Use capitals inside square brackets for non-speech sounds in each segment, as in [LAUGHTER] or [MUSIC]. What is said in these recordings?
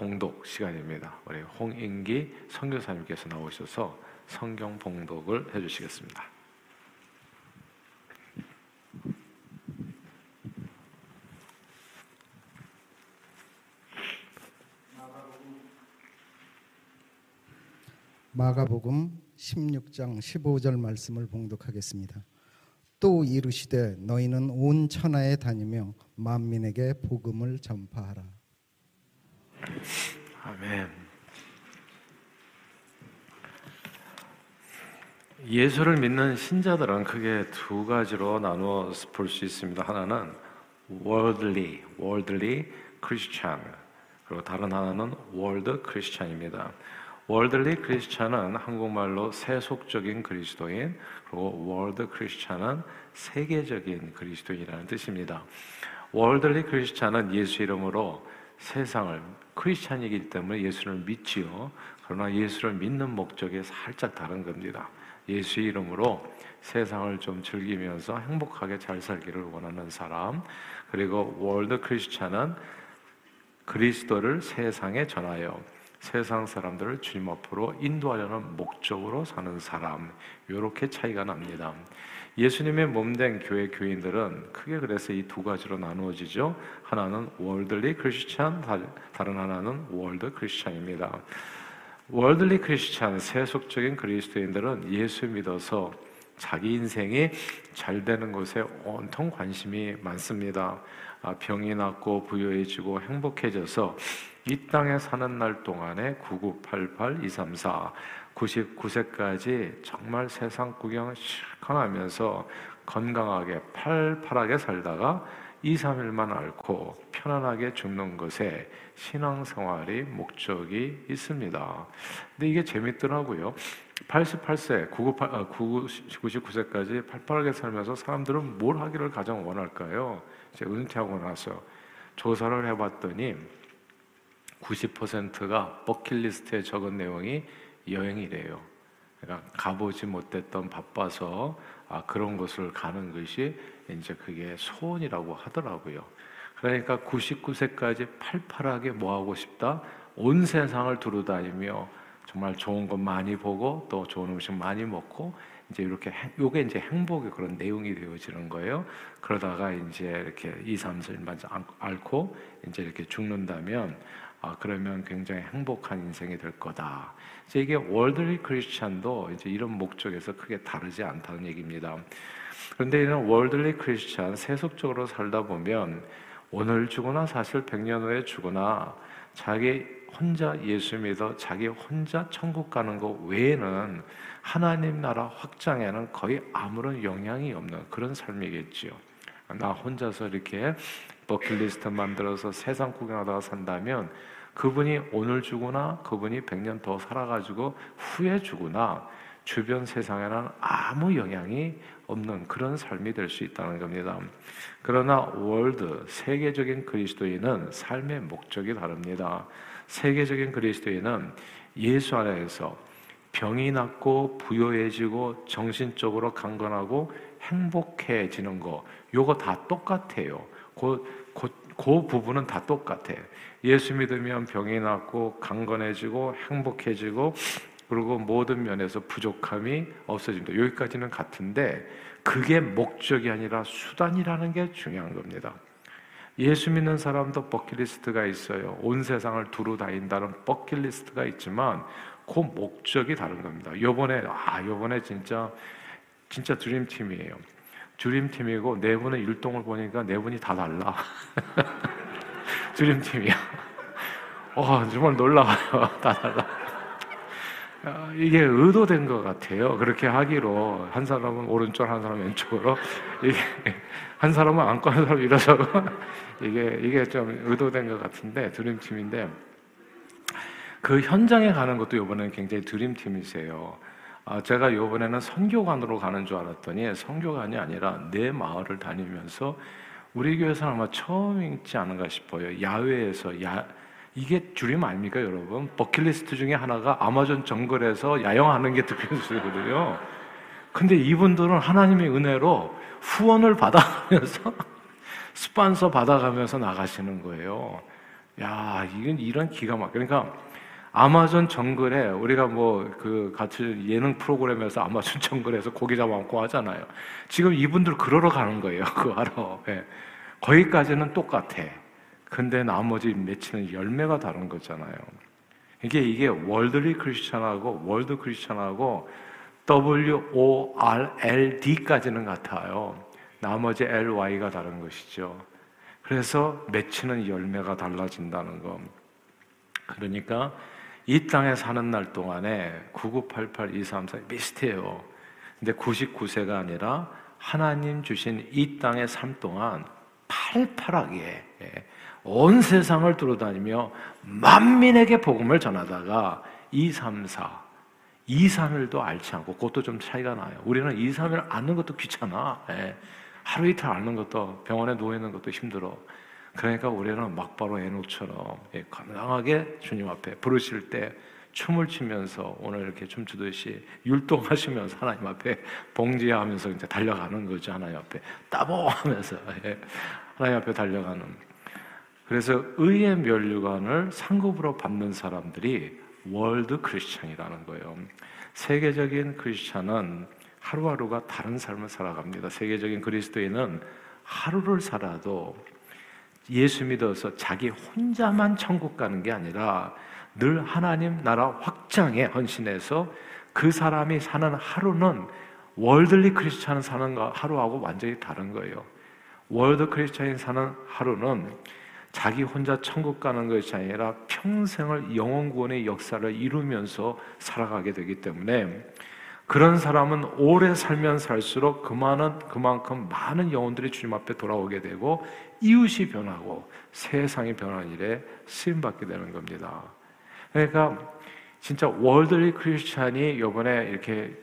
봉독 시간입니다. 우리 홍인기 선교사님께서 나오셔서 성경 봉독을 해주시겠습니다. 마가복음 16장 15절 말씀을 봉독하겠습니다. 또 이르시되 너희는 온 천하에 다니며 만민에게 복음을 전파하라. 아멘. 예수를 믿는 신자들은 크게 두 가지로 나누어 볼 수 있습니다. 하나는 worldly, worldly Christian. 그리고 다른 하나는 world Christian입니다. 월들리 크리스찬은 한국말로 세속적인 그리스도인, 그리고 월드 크리스찬은 세계적인 그리스도인이라는 뜻입니다. 월들리 크리스찬은 예수 이름으로 세상을 크리스찬이기 때문에 예수를 믿지요. 그러나 예수를 믿는 목적이 살짝 다른 겁니다. 예수 이름으로 세상을 좀 즐기면서 행복하게 잘 살기를 원하는 사람, 그리고 월드 크리스찬은 그리스도를 세상에 전하여 세상 사람들을 주님 앞으로 인도하려는 목적으로 사는 사람 이렇게 차이가 납니다. 예수님의 몸된 교회 교인들은 크게 그래서 이 두 가지로 나누어지죠. 하나는 월들리 크리스찬, 다른 하나는 월드 크리스찬입니다. 월들리 크리스찬, 세속적인 그리스도인들은 예수 믿어서 자기 인생이 잘 되는 것에 온통 관심이 많습니다. 아, 병이 낫고 부유해지고 행복해져서 이 땅에 사는 날 동안에 9988, 234, 99세까지 정말 세상 구경 실컷 하면서 건강하게 팔팔하게 살다가 2, 3일만 앓고 편안하게 죽는 것에 신앙생활이 목적이 있습니다. 근데 이게 재밌더라고요. 88세, 98, 99세까지 팔팔하게 살면서 사람들은 뭘 하기를 가장 원할까요? 이제 은퇴하고 나서 조사를 해봤더니 90%가 버킷리스트에 적은 내용이 여행이래요. 그러니까 가보지 못했던 바빠서 아, 그런 곳을 가는 것이 이제 그게 소원이라고 하더라고요. 그러니까 99세까지 팔팔하게 뭐 하고 싶다? 온 세상을 두루다니며 정말 좋은 것 많이 보고 또 좋은 음식 많이 먹고 이제 이렇게 요게 이제 행복의 그런 내용이 되어지는 거예요. 그러다가 이제 이렇게 2, 3, 4일만 앓고 이제 이렇게 죽는다면 아, 그러면 굉장히 행복한 인생이 될 거다. 이제 이게 월드리 크리스찬도 이제 이런 목적에서 크게 다르지 않다는 얘기입니다. 그런데 이런 월드리 크리스찬 세속적으로 살다 보면 오늘 죽으나 사실 100년 후에 죽으나 자기 혼자 예수 믿어 자기 혼자 천국 가는 것 외에는 하나님 나라 확장에는 거의 아무런 영향이 없는 그런 삶이겠지요. 나 혼자서 이렇게 버킷리스트 만들어서 세상 구경하다가 산다면 그분이 오늘 죽으나 그분이 100년 더 살아가지고 후에 죽으나 주변 세상에는 아무 영향이 없는 그런 삶이 될 수 있다는 겁니다. 그러나 월드 세계적인 그리스도인은 삶의 목적이 다릅니다. 세계적인 그리스도인은 예수 안에서 병이 낫고 부여해지고 정신적으로 강건하고 행복해지는 거 요거 다 똑같아요. 그, 부분은 다 똑같아. 예수 믿으면 병이 낫고 강건해지고 행복해지고 그리고 모든 면에서 부족함이 없어집니다. 여기까지는 같은데 그게 목적이 아니라 수단이라는 게 중요한 겁니다. 예수 믿는 사람도 버킷리스트가 있어요. 온 세상을 두루 다닌다는 버킷리스트가 있지만 그 목적이 다른 겁니다. 요번에 아 요번에 진짜 진짜 드림팀이에요. 드림팀이고 네 분의 율동을 보니까 네 분이 다 달라. [LAUGHS] 드림팀이야. 어, 정말 놀라워요. [LAUGHS] 다 달라. 아, 이게 의도된 것 같아요. 그렇게 하기로 한 사람은 오른쪽, 한 사람은 왼쪽으로 이게 한 사람은 안고 한 사람은 일어서고 [LAUGHS] 이게 이게 좀 의도된 것 같은데 드림팀인데 그 현장에 가는 것도 이번에는 굉장히 드림팀이세요. 아, 제가 이번에는 선교관으로 가는 줄 알았더니 선교관이 아니라 내 마을을 다니면서 우리 교회에서는 아마 처음이지 않은가 싶어요. 야외에서 야 이게 줄임 아닙니까, 여러분? 버킷리스트 중에 하나가 아마존 정글에서 야영하는 게 드림스거든요. 근데 이분들은 하나님의 은혜로 후원을 받아가면서 [LAUGHS] 스판서 받아가면서 나가시는 거예요. 야, 이건 이런 기가 막. 그러니까 아마존 정글에 우리가 뭐 그 같이 예능 프로그램에서 아마존 [LAUGHS] 정글에서 고기 잡아먹고 하잖아요. 지금 이분들 그러러 가는 거예요. [LAUGHS] 그거 하러. 예. 거기까지는 똑같아. 근데 나머지 맺히는 열매가 다른 거잖아요. 이게 이게 월드리 크리스천하고 월드 크리스천하고 W O R L D까지는 같아요. 나머지 L Y가 다른 것이죠. 그래서 맺히는 열매가 달라진다는 거. 그러니까 이 땅에 사는 날 동안에 9988, 234 비슷해요. 근데 99세가 아니라 하나님 주신 이 땅의 삶 동안 팔팔하게 예, 온 세상을 돌아다니며 만민에게 복음을 전하다가 2, 3, 4, 2, 3일도 앓지 않고 그것도 좀 차이가 나요. 우리는 2, 3일 앓는 것도 귀찮아. 예. 하루 이틀 앓는 것도 병원에 누워 있는 것도 힘들어. 그러니까 우리는 막바로 에녹처럼 예, 건강하게 주님 앞에 부르실 때 춤을 추면서 오늘 이렇게 춤추듯이 율동하시면서 하나님 앞에 봉지하면서 이제 달려가는 거죠 하나님 앞에 따봉하면서 예, 하나님 앞에 달려가는. 그래서 의의 면류관을 상급으로 받는 사람들이 월드 크리스천이라는 거예요. 세계적인 크리스천은 하루하루가 다른 삶을 살아갑니다. 세계적인 그리스도인은 하루를 살아도 예수 믿어서 자기 혼자만 천국 가는 게 아니라 늘 하나님 나라 확장에 헌신해서 그 사람이 사는 하루는 월들리 크리스찬 사는 하루하고 완전히 다른 거예요. 월드 크리스찬이 사는 하루는 자기 혼자 천국 가는 것이 아니라 평생을 영원 구원의 역사를 이루면서 살아가게 되기 때문에 그런 사람은 오래 살면 살수록 그만은 그만큼 많은 영혼들이 주님 앞에 돌아오게 되고 이웃이 변하고 세상이 변하는 일에 쓰임 받게 되는 겁니다. 그러니까 진짜 월드리 크리스찬이 이번에 이렇게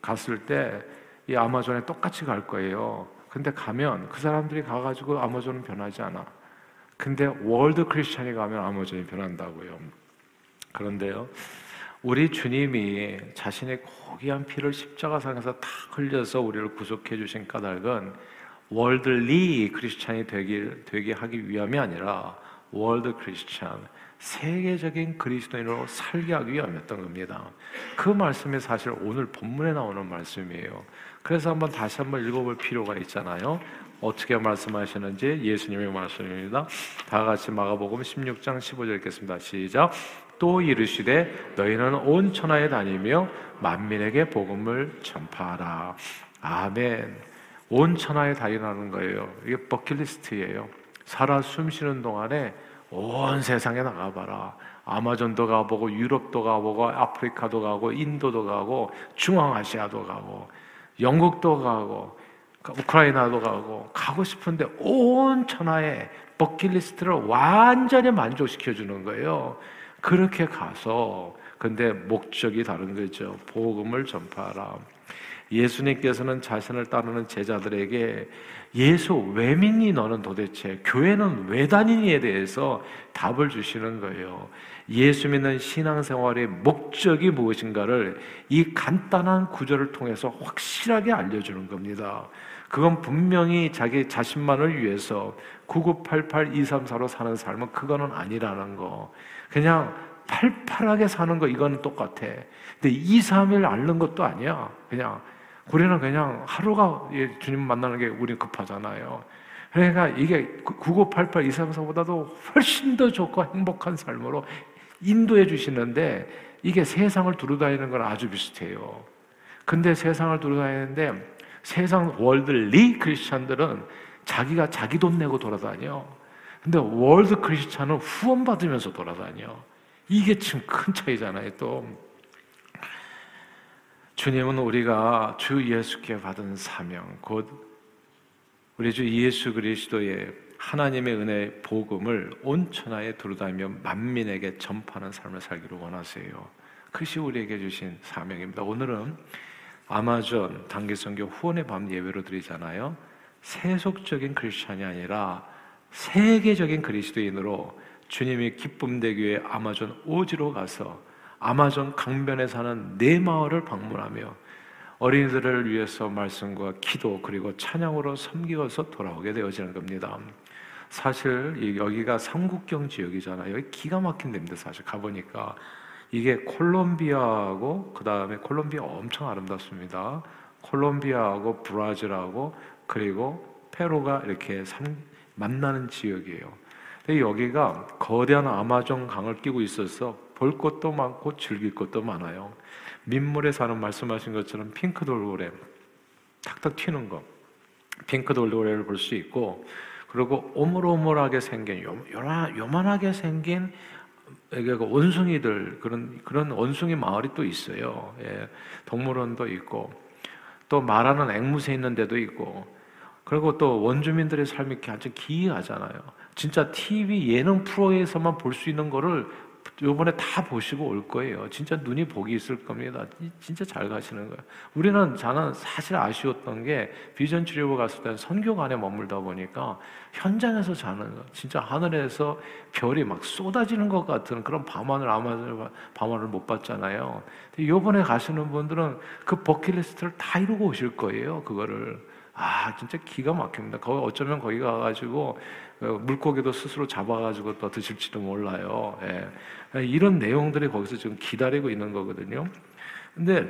갔을 때 이 아마존에 똑같이 갈 거예요. 근데 가면 그 사람들이 가가지고 아마존은 변하지 않아. 근데 월드 크리스찬이 가면 아마존이 변한다고요. 그런데요. 우리 주님이 자신의 고귀한 피를 십자가상에서 다 흘려서 우리를 구속해 주신 까닭은 월드리 크리스찬이 되길 되게 하기 위함이 아니라 월드 크리스찬 세계적인 그리스도인으로 살게 하기 위함이었던 겁니다. 그 말씀이 사실 오늘 본문에 나오는 말씀이에요. 그래서 한번 다시 한번 읽어볼 필요가 있잖아요. 어떻게 말씀하시는지 예수님의 말씀입니다. 다 같이 마가복음 16장 15절 읽겠습니다. 시작. 또 이르시되 너희는 온 천하에 다니며 만민에게 복음을 전파하라. 아멘. 온 천하에 다니라는 거예요. 이게 버킷리스트예요. 살아 숨쉬는 동안에 온 세상에 나가봐라. 아마존도 가보고 유럽도 가보고 아프리카도 가고 인도도 가고 중앙아시아도 가고 영국도 가고 우크라이나도 가고 가고 싶은데 온 천하에 버킷리스트를 완전히 만족시켜 주는 거예요. 그렇게 가서 근데 목적이 다른 거죠. 복음을 전파하라. 예수님께서는 자신을 따르는 제자들에게 예수 왜 믿니 너는 도대체 교회는 왜 다니니에 대해서 답을 주시는 거예요. 예수 믿는 신앙생활의 목적이 무엇인가를 이 간단한 구절을 통해서 확실하게 알려주는 겁니다. 그건 분명히 자기 자신만을 위해서 9988-234로 사는 삶은 그거는 아니라는 거. 그냥 팔팔하게 사는 거 이거는 똑같아. 근데 2, 3일 앓는 것도 아니야. 그냥 우리는 그냥 하루가 주님 만나는 게 우리는 급하잖아요. 그러니까 이게 9988, 234보다도 훨씬 더 좋고 행복한 삶으로 인도해 주시는데 이게 세상을 두루다니는 건 아주 비슷해요. 근데 세상을 두루다니는데 세상 월드리 크리스찬들은 자기가 자기 돈 내고 돌아다녀. 근데 월드 크리스찬은 후원 받으면서 돌아다녀. 이게 참큰 차이잖아요, 또. 주님은 우리가 주 예수께 받은 사명, 곧 우리 주 예수 그리스도의 하나님의 은혜 복음을 온 천하에 두루다니며 만민에게 전파하는 삶을 살기를 원하세요. 그것이 우리에게 주신 사명입니다. 오늘은 아마존 단기선교 후원의 밤 예배로 드리잖아요. 세속적인 크리스찬이 아니라 세계적인 그리스도인으로 주님이 기쁨 대교의 아마존 오지로 가서 아마존 강변에 사는 네 마을을 방문하며 어린이들을 위해서 말씀과 기도 그리고 찬양으로 섬기어서 돌아오게 되어지는 겁니다. 사실 이- 여기가 삼국경 지역이잖아요. 여기 기가 막힌 데입니다. 사실 가보니까 이게 콜롬비아하고 그 다음에 콜롬비아 엄청 아름답습니다. 콜롬비아하고 브라질하고 그리고 페루가 이렇게 삼- 만나는 지역이에요. 근데 여기가 거대한 아마존 강을 끼고 있어서 볼 것도 많고 즐길 것도 많아요. 민물에 사는 말씀하신 것처럼 핑크 돌고래 탁탁 튀는 거 핑크 돌고래를 볼 수 있고 그리고 오물오물하게 생긴 요, 요라, 요만하게 생긴 그 원숭이들 그런 그런 원숭이 마을이 또 있어요. 예, 동물원도 있고 또 말하는 앵무새 있는 데도 있고 그리고 또 원주민들의 삶이 아주 기이하잖아요. 진짜 TV 예능 프로에서만 볼 수 있는 거를 요번에 다 보시고 올 거예요. 진짜 눈이 복이 있을 겁니다. 이- 진짜 잘 가시는 거예요. 우리는 저는 사실 아쉬웠던 게 비전 치료부 갔을 때는 선교관에 머물다 보니까 현장에서 자는 거, 진짜 하늘에서 별이 막 쏟아지는 것 같은 그런 밤하늘 아마존 밤하늘 못 봤잖아요. 요번에 가시는 분들은 그 버킷리스트를 다 이루고 오실 거예요. 그거를. 아 진짜 기가 막힙니다. 거기 어쩌면 거기 가가지고 어, 물고기도 스스로 잡아가지고 또 드실지도 몰라요. 예. 이런 내용들이 거기서 지금 기다리고 있는 거거든요. 근데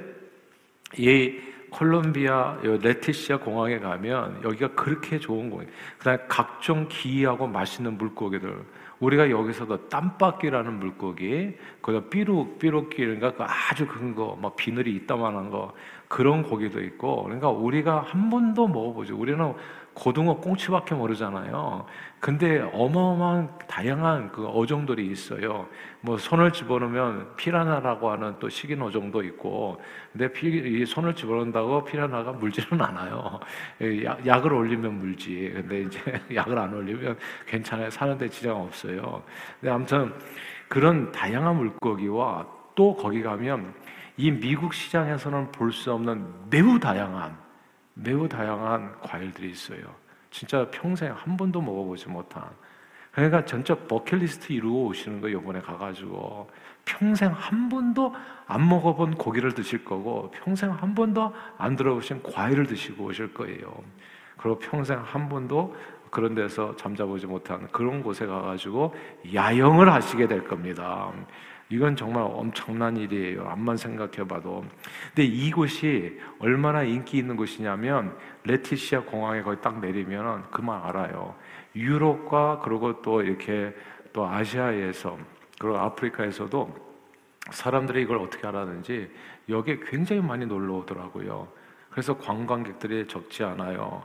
이 콜롬비아 요 레티시아 공항에 가면 여기가 그렇게 좋은 공항. 그다음에 각종 기이하고 맛있는 물고기들. 우리가 여기서도 땀바퀴라는 물고기, 그다 삐룩 삐룩기 그러니까 그 아주 큰 거, 막 비늘이 이따만한 거 그런 고기도 있고. 그러니까 우리가 한 번도 먹어보죠. 우리는 고등어 꽁치밖에 모르잖아요. 근데 어마어마한 다양한 그 어종들이 있어요. 뭐 손을 집어넣으면 피라나라고 하는 또 식인 어종도 있고, 근데 피, 이 손을 집어넣는다고 피라나가 물지는 않아요. 예, 약, 약을 올리면 물지. 근데 이제 [LAUGHS] 약을 안 올리면 괜찮아요. 사는데 지장 없어요. 근데 아무튼 그런 다양한 물고기와 또 거기 가면 이 미국 시장에서는 볼 수 없는 매우 다양한 매우 다양한 과일들이 있어요. 진짜 평생 한 번도 먹어보지 못한. 그러니까 전적 버킷리스트 이루고 오시는 거 이번에 가가지고 평생 한 번도 안 먹어본 고기를 드실 거고 평생 한 번도 안 들어보신 과일을 드시고 오실 거예요. 그리고 평생 한 번도 그런 데서 잠자보지 못한 그런 곳에 가가지고 야영을 하시게 될 겁니다. 이건 정말 엄청난 일이에요. 암만 생각해봐도. 근데 이곳이 얼마나 인기 있는 곳이냐면 레티시아 공항에 거의 딱 내리면 그만 알아요. 유럽과 그리고 또 이렇게 또 아시아에서 그리고 아프리카에서도 사람들이 이걸 어떻게 알았는지 여기에 굉장히 많이 놀러 오더라고요. 그래서 관광객들이 적지 않아요.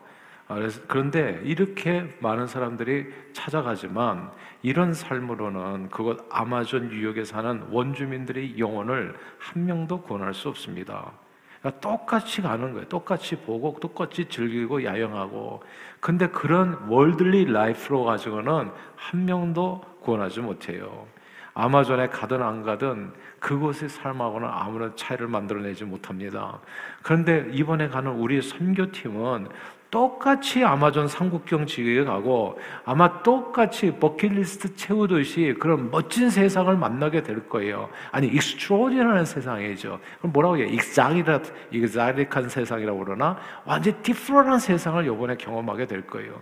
그런데 이렇게 많은 사람들이 찾아가지만 이런 삶으로는 그곳 아마존 유역에 사는 원주민들의 영혼을 한 명도 구원할 수 없습니다. 그러니까 똑같이 가는 거예요. 똑같이 보고 똑같이 즐기고 야영하고. 근데 그런 worldly life로 가지고는 한 명도 구원하지 못해요. 아마존에 가든 안 가든 그곳의 삶하고는 아무런 차이를 만들어내지 못합니다. 그런데 이번에 가는 우리 선교팀은 똑같이 아마존 삼국경 가고 아마 똑같이 버킷리스트 채우듯이 그런 멋진 세상을 만나게 될 거예요. 아니 익스트로디너한 세상이죠. 그럼 뭐라고 해요? 익자리라 익자리한 세상이라고 그러나 완전 디프런한 세상을 이번에 경험하게 될 거예요.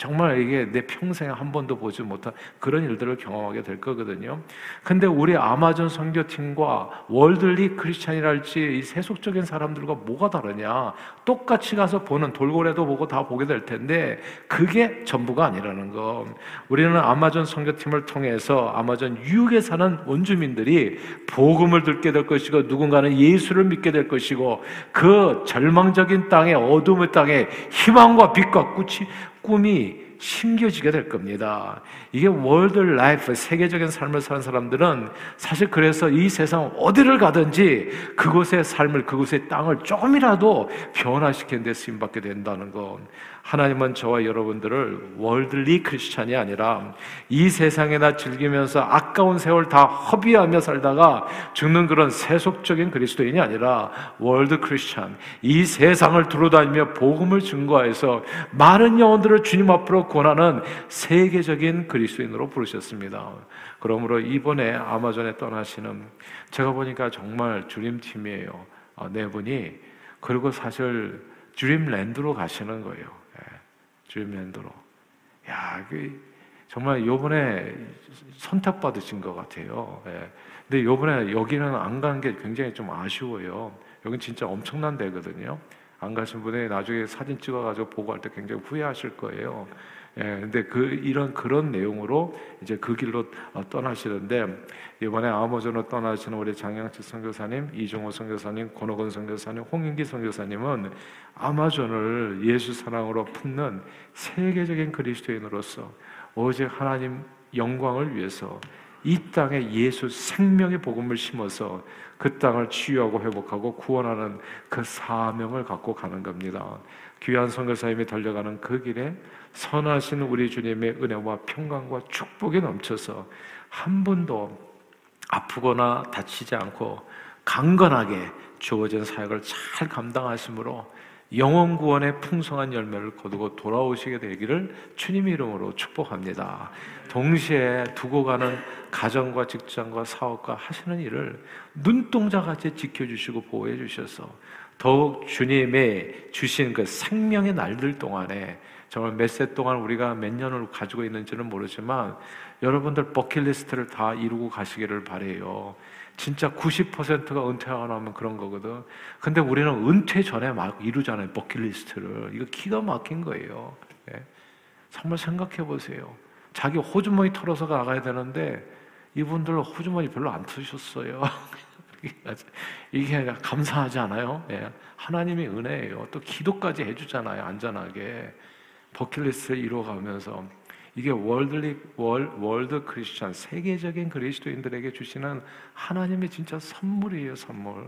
정말 이게 내 평생에 한 번도 보지 못한 그런 일들을 경험하게 될 거거든요. 근데 우리 아마존 선교팀과 월들리 크리스찬이랄지 이 세속적인 사람들과 뭐가 다르냐? 똑같이 가서 보는 돌고래도 보고 다 보게 될 텐데 그게 전부가 아니라는 거. 우리는 아마존 선교팀을 통해서 아마존 유역에 사는 원주민들이 복음을 듣게 될 것이고 누군가는 예수를 믿게 될 것이고 그 절망적인 땅에 어둠의 땅에 희망과 빛과 꽃이 꿈이 심겨지게 될 겁니다. 이게 world life, 세계적인 삶을 사는 사람들은 사실 그래서 이 세상 어디를 가든지 그곳의 삶을, 그곳의 땅을 조금이라도 변화시키는 데 쓰임받게 된다는 것. 하나님은 저와 여러분들을 worldly Christian이 아니라 이 세상에나 즐기면서 아까운 세월 다 허비하며 살다가 죽는 그런 세속적인 그리스도인이 아니라 월드 크리스찬 이 세상을 두루다니며 복음을 증거해서 많은 영혼들을 주님 앞으로 권하는 세계적인 그리스도인으로 부르셨습니다. 그러므로 이번에 아마존에 떠나시는 제가 보니까 정말 주님 팀이에요. 어, 네 분이 그리고 사실 드림랜드로 가시는 거예요. 드림랜드로. 야, 그 정말 요번에 선택받으신 것 같아요. 예. 근데 요번에 여기는 안 간 게 굉장히 좀 아쉬워요. 여긴 진짜 엄청난 데거든요. 안 가신 분이 나중에 사진 찍어가지고 보고할 때 굉장히 후회하실 거예요. 예, 근데 그 이런 그런 내용으로 이제 그 길로 어, 떠나시는데 이번에 아마존으로 떠나시는 우리 장영치 선교사님, 이종호 선교사님, 권호건 선교사님, 홍인기 선교사님은 아마존을 예수 사랑으로 품는 세계적인 그리스도인으로서 오직 하나님 영광을 위해서 이 땅에 예수 생명의 복음을 심어서 그 땅을 치유하고 회복하고 구원하는 그 사명을 갖고 가는 겁니다. 귀한 선교사님이 달려가는 그 길에 선하신 우리 주님의 은혜와 평강과 축복이 넘쳐서 한 분도 아프거나 다치지 않고 강건하게 주어진 사역을 잘 감당하심으로 영원 구원의 풍성한 열매를 거두고 돌아오시게 되기를 주님 이름으로 축복합니다. 동시에 두고 가는 가정과 직장과 사업과 하시는 일을 눈동자같이 지켜주시고 보호해 주셔서 더욱 주님의 주신 그 생명의 날들 동안에 정말 몇 세 동안 우리가 몇 년을 가지고 있는지는 모르지만 여러분들 버킷리스트를 다 이루고 가시기를 바래요. 진짜 90%가 은퇴하고 나면 그런 거거든. 근데 우리는 은퇴 전에 막 이루잖아요. 버킷리스트를. 이거 기가 막힌 거예요. 예. 정말 생각해 보세요. 자기 호주머니 털어서 나가야 되는데 이분들 호주머니 별로 안 트셨어요. [LAUGHS] 이게 감사하지 않아요? 예. 하나님의 은혜예요. 또 기도까지 해주잖아요. 안전하게 버킷리스트를 이루어가면서 이게 월드리 월 월드 크리스천 세계적인 그리스도인들에게 주시는 하나님의 진짜 선물이에요. 선물.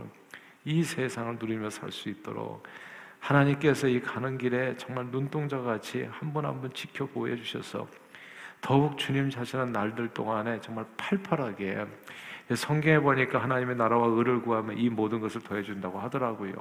이 세상을 누리며 살 수 있도록 하나님께서 이 가는 길에 정말 눈동자 같이 한분한분 지켜 보여 주셔서 더욱 주님 자신은 날들 동안에 정말 팔팔하게 성경에 보니까 하나님의 나라와 의를 구하면 이 모든 것을 더해준다고 하더라고요.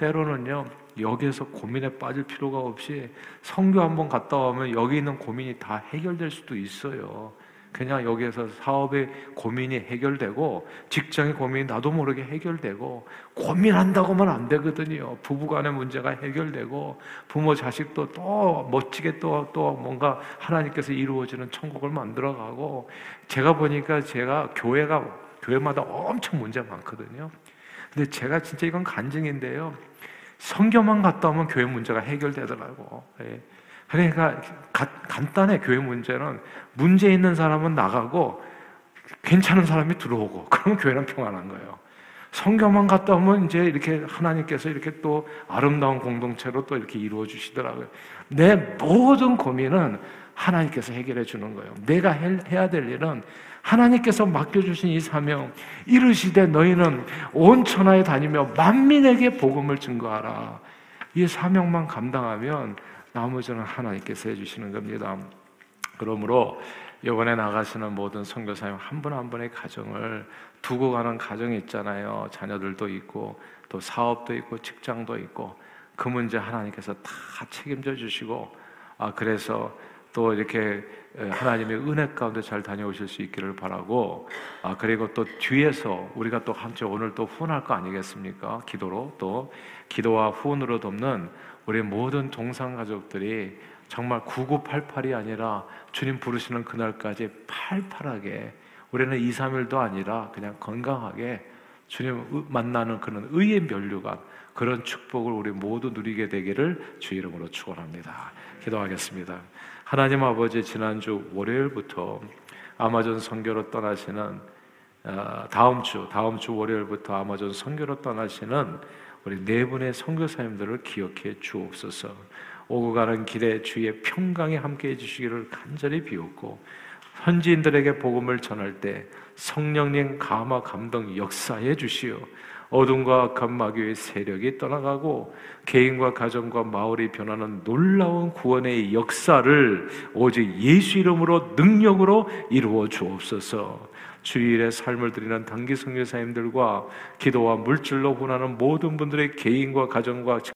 때로는요 여기에서 고민에 빠질 필요가 없이 성교 한번 갔다 오면 여기 있는 고민이 다 해결될 수도 있어요. 그냥 여기에서 사업의 고민이 해결되고 직장의 고민이 나도 모르게 해결되고 고민한다고만 안 되거든요. 부부간의 문제가 해결되고 부모 자식도 또 멋지게 또또 뭔가 하나님께서 이루어지는 천국을 만들어가고 제가 보니까 제가 교회가 교회마다 엄청 문제 많거든요. 근데 제가 진짜 이건 간증인데요. 성경만 갔다 오면 교회 문제가 해결되더라고. 예. 그러니까 가, 간단해 교회 문제는 문제 있는 사람은 나가고 괜찮은 사람이 들어오고 [LAUGHS] 그러면 교회는 평안한 거예요. 성경만 갔다 오면 이제 이렇게 하나님께서 이렇게 또 아름다운 공동체로 또 이렇게 이루어 주시더라고요. 내 모든 고민은 하나님께서 해결해 주는 거예요. 내가 해야 될 일은 하나님께서 맡겨주신 이 사명 이르시되 너희는 온 천하에 다니며 만민에게 복음을 증거하라. 이 사명만 감당하면 나머지는 하나님께서 해주시는 겁니다. 그러므로 이번에 나가시는 모든 선교사님 한 분 한 분의 가정을 두고 가는 가정이 있잖아요. 자녀들도 있고 또 사업도 있고 직장도 있고 그 문제 하나님께서 다 책임져 주시고 아 그래서 또 이렇게 하나님의 은혜 가운데 잘 다녀오실 수 있기를 바라고 아 그리고 또 뒤에서 우리가 또 함께 오늘 또 후원할 거 아니겠습니까? 기도로 또 기도와 후원으로 돕는 우리 모든 동상 가족들이 정말 9988이 아니라 주님 부르시는 그날까지 팔팔하게 우리는 2, 3일도 아니라 그냥 건강하게 주님 만나는 그런 의의 면류관 그런 축복을 우리 모두 누리게 되기를 주 이름으로 축원합니다. 기도하겠습니다. 하나님 아버지 지난주 월요일부터 아마존 선교로 떠나시는 어, 다음 주 다음 주 월요일부터 아마존 선교로 떠나시는 우리 네 분의 선교사님들을 기억해 주옵소서. 오고 가는 길에 주의 평강이 함께 해 주시기를 간절히 비웠고 현지인들에게 복음을 전할 때 성령님 감화 감동 역사해 주시오. 어둠과 악한 마귀의 세력이 떠나가고 개인과 가정과 마을이 변하는 놀라운 구원의 역사를 오직 예수 이름으로 능력으로 이루어 주옵소서. 주일에 삶을 드리는 단기 성교사님들과 기도와 물질로 훈하는 모든 분들의 개인과 가정과